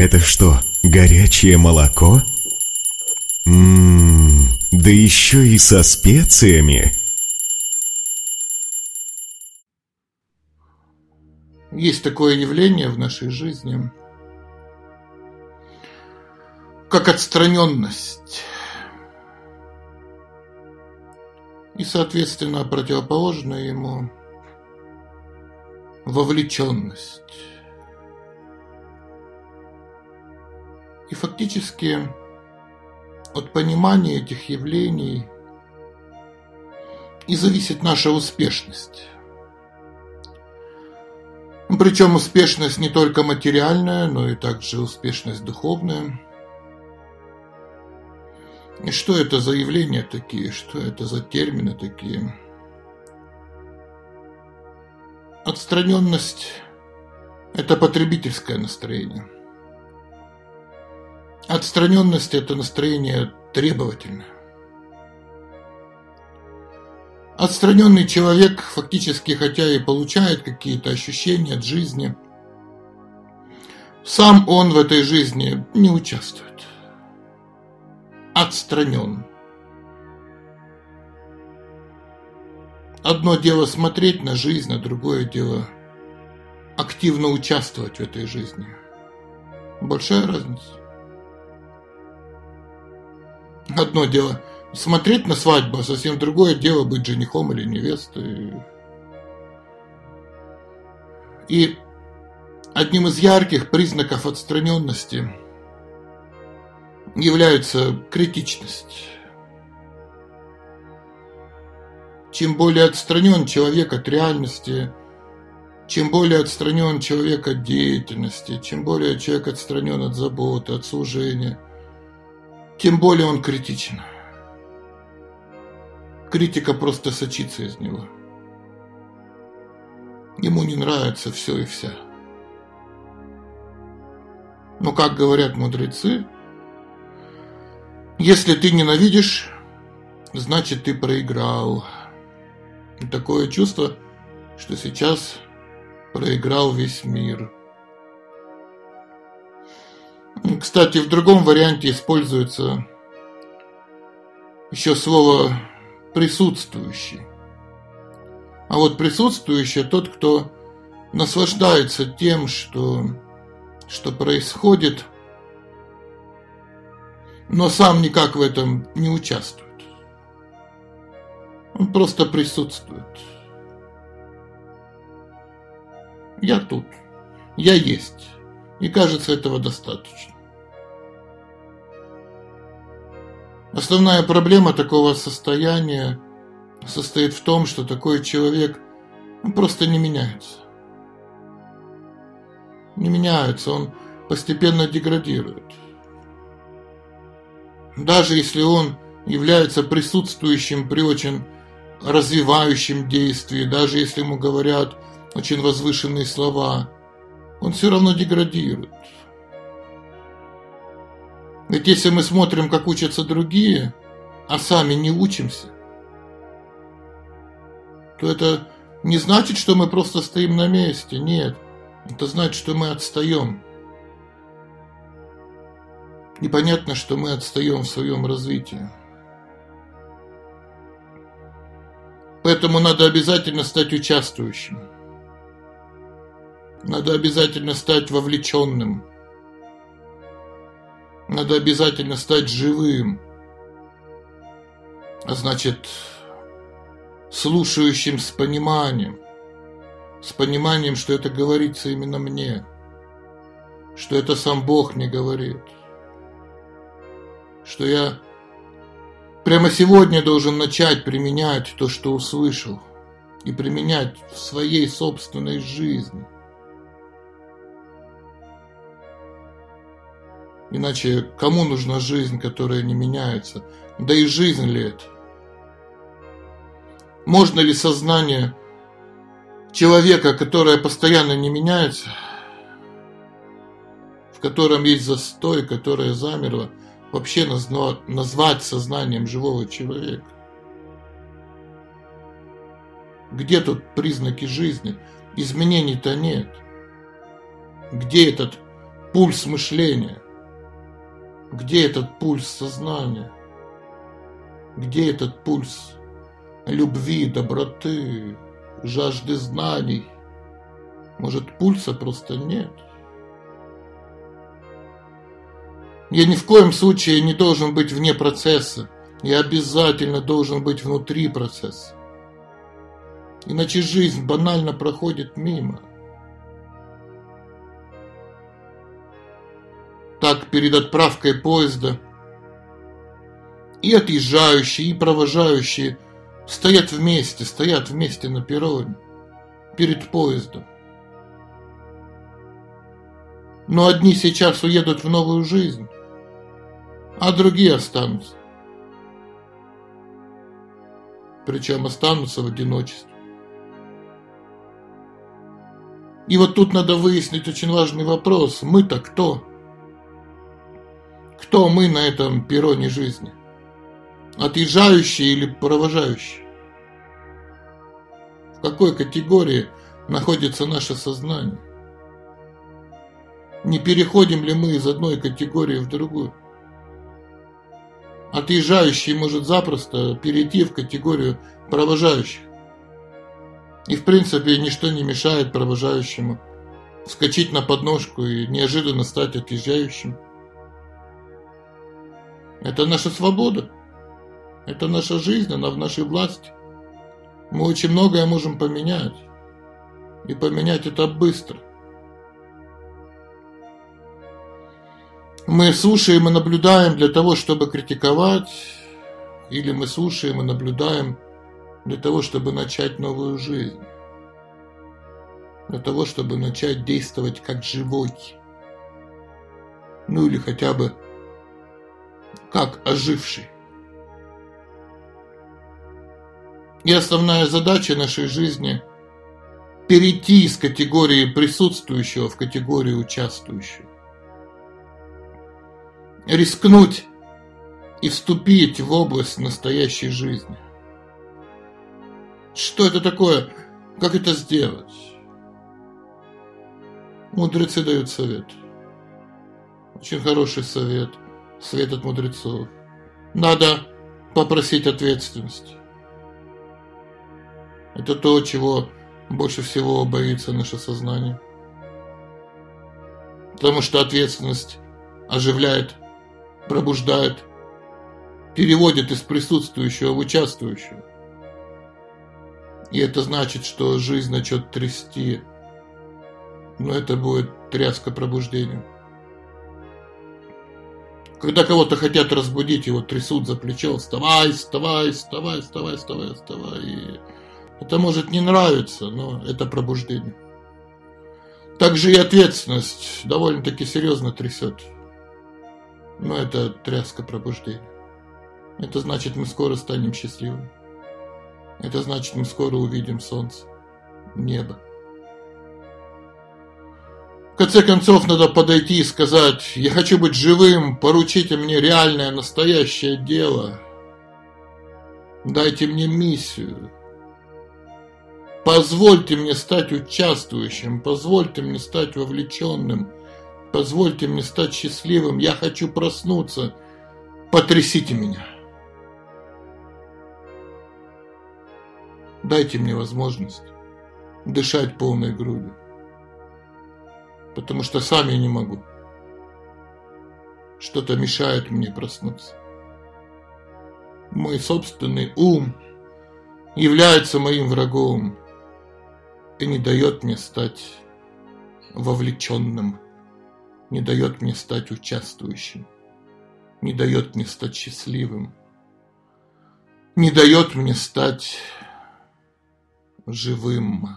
Это что, горячее молоко? Ммм, да еще и со специями. Есть такое явление в нашей жизни, как отстраненность. И, соответственно, противоположное ему вовлеченность. И фактически от понимания этих явлений и зависит наша успешность. Причем успешность не только материальная, но и также успешность духовная. И что это за явления такие, что это за термины такие? Отстраненность – это потребительское настроение. Отстраненность – это настроение требовательное. Отстраненный человек фактически, хотя и получает какие-то ощущения от жизни, сам он в этой жизни не участвует. Отстранен. Одно дело смотреть на жизнь, а другое дело активно участвовать в этой жизни. Большая разница. Одно дело смотреть на свадьбу, а совсем другое дело быть женихом или невестой. И одним из ярких признаков отстраненности является критичность. Чем более отстранен человек от реальности, чем более отстранен человек от деятельности, чем более человек отстранен от заботы, от служения, тем более он критичен. Критика просто сочится из него. Ему не нравится все и вся. Но, как говорят мудрецы, если ты ненавидишь, значит ты проиграл. И такое чувство, что сейчас проиграл весь мир. Кстати, в другом варианте используется еще слово присутствующий. А вот присутствующий тот, кто наслаждается тем, что, что происходит, но сам никак в этом не участвует. Он просто присутствует. Я тут. Я есть. И кажется, этого достаточно. Основная проблема такого состояния состоит в том, что такой человек просто не меняется. Не меняется, он постепенно деградирует. Даже если он является присутствующим при очень развивающем действии, даже если ему говорят очень возвышенные слова, он все равно деградирует. Ведь если мы смотрим, как учатся другие, а сами не учимся, то это не значит, что мы просто стоим на месте. Нет, это значит, что мы отстаем. Непонятно, что мы отстаем в своем развитии. Поэтому надо обязательно стать участвующим. Надо обязательно стать вовлеченным. Надо обязательно стать живым. А значит, слушающим с пониманием. С пониманием, что это говорится именно мне. Что это сам Бог мне говорит. Что я прямо сегодня должен начать применять то, что услышал. И применять в своей собственной жизни – Иначе кому нужна жизнь, которая не меняется? Да и жизнь ли это? Можно ли сознание человека, которое постоянно не меняется, в котором есть застой, которое замерло, вообще назвать сознанием живого человека? Где тут признаки жизни? Изменений-то нет. Где этот пульс мышления? Где этот пульс сознания? Где этот пульс любви, доброты, жажды знаний? Может, пульса просто нет? Я ни в коем случае не должен быть вне процесса. Я обязательно должен быть внутри процесса. Иначе жизнь банально проходит мимо. Так перед отправкой поезда и отъезжающие, и провожающие стоят вместе, стоят вместе на перроне перед поездом. Но одни сейчас уедут в новую жизнь, а другие останутся. Причем останутся в одиночестве. И вот тут надо выяснить очень важный вопрос. Мы-то кто? Кто мы на этом перроне жизни? Отъезжающие или провожающие? В какой категории находится наше сознание? Не переходим ли мы из одной категории в другую? Отъезжающий может запросто перейти в категорию провожающих. И в принципе ничто не мешает провожающему вскочить на подножку и неожиданно стать отъезжающим. Это наша свобода. Это наша жизнь, она в нашей власти. Мы очень многое можем поменять. И поменять это быстро. Мы слушаем и наблюдаем для того, чтобы критиковать, или мы слушаем и наблюдаем для того, чтобы начать новую жизнь, для того, чтобы начать действовать как живой, ну или хотя бы как оживший. И основная задача нашей жизни – перейти из категории присутствующего в категорию участвующего. Рискнуть и вступить в область настоящей жизни – что это такое? Как это сделать? Мудрецы дают совет. Очень хороший совет. Совет от мудрецов. Надо попросить ответственности. Это то, чего больше всего боится наше сознание. Потому что ответственность оживляет, пробуждает, переводит из присутствующего в участвующего. И это значит, что жизнь начнет трясти. Но это будет тряска пробуждения. Когда кого-то хотят разбудить, его трясут за плечо, вставай, вставай, вставай, вставай, вставай, вставай. И это может не нравиться, но это пробуждение. Также и ответственность довольно-таки серьезно трясет. Но это тряска пробуждения. Это значит, мы скоро станем счастливыми. Это значит, мы скоро увидим солнце, небо. Конце концов, надо подойти и сказать, я хочу быть живым, поручите мне реальное, настоящее дело. Дайте мне миссию. Позвольте мне стать участвующим, позвольте мне стать вовлеченным, позвольте мне стать счастливым. Я хочу проснуться. Потрясите меня. Дайте мне возможность дышать полной грудью. Потому что сам я не могу. Что-то мешает мне проснуться. Мой собственный ум является моим врагом и не дает мне стать вовлеченным, не дает мне стать участвующим, не дает мне стать счастливым, не дает мне стать живым.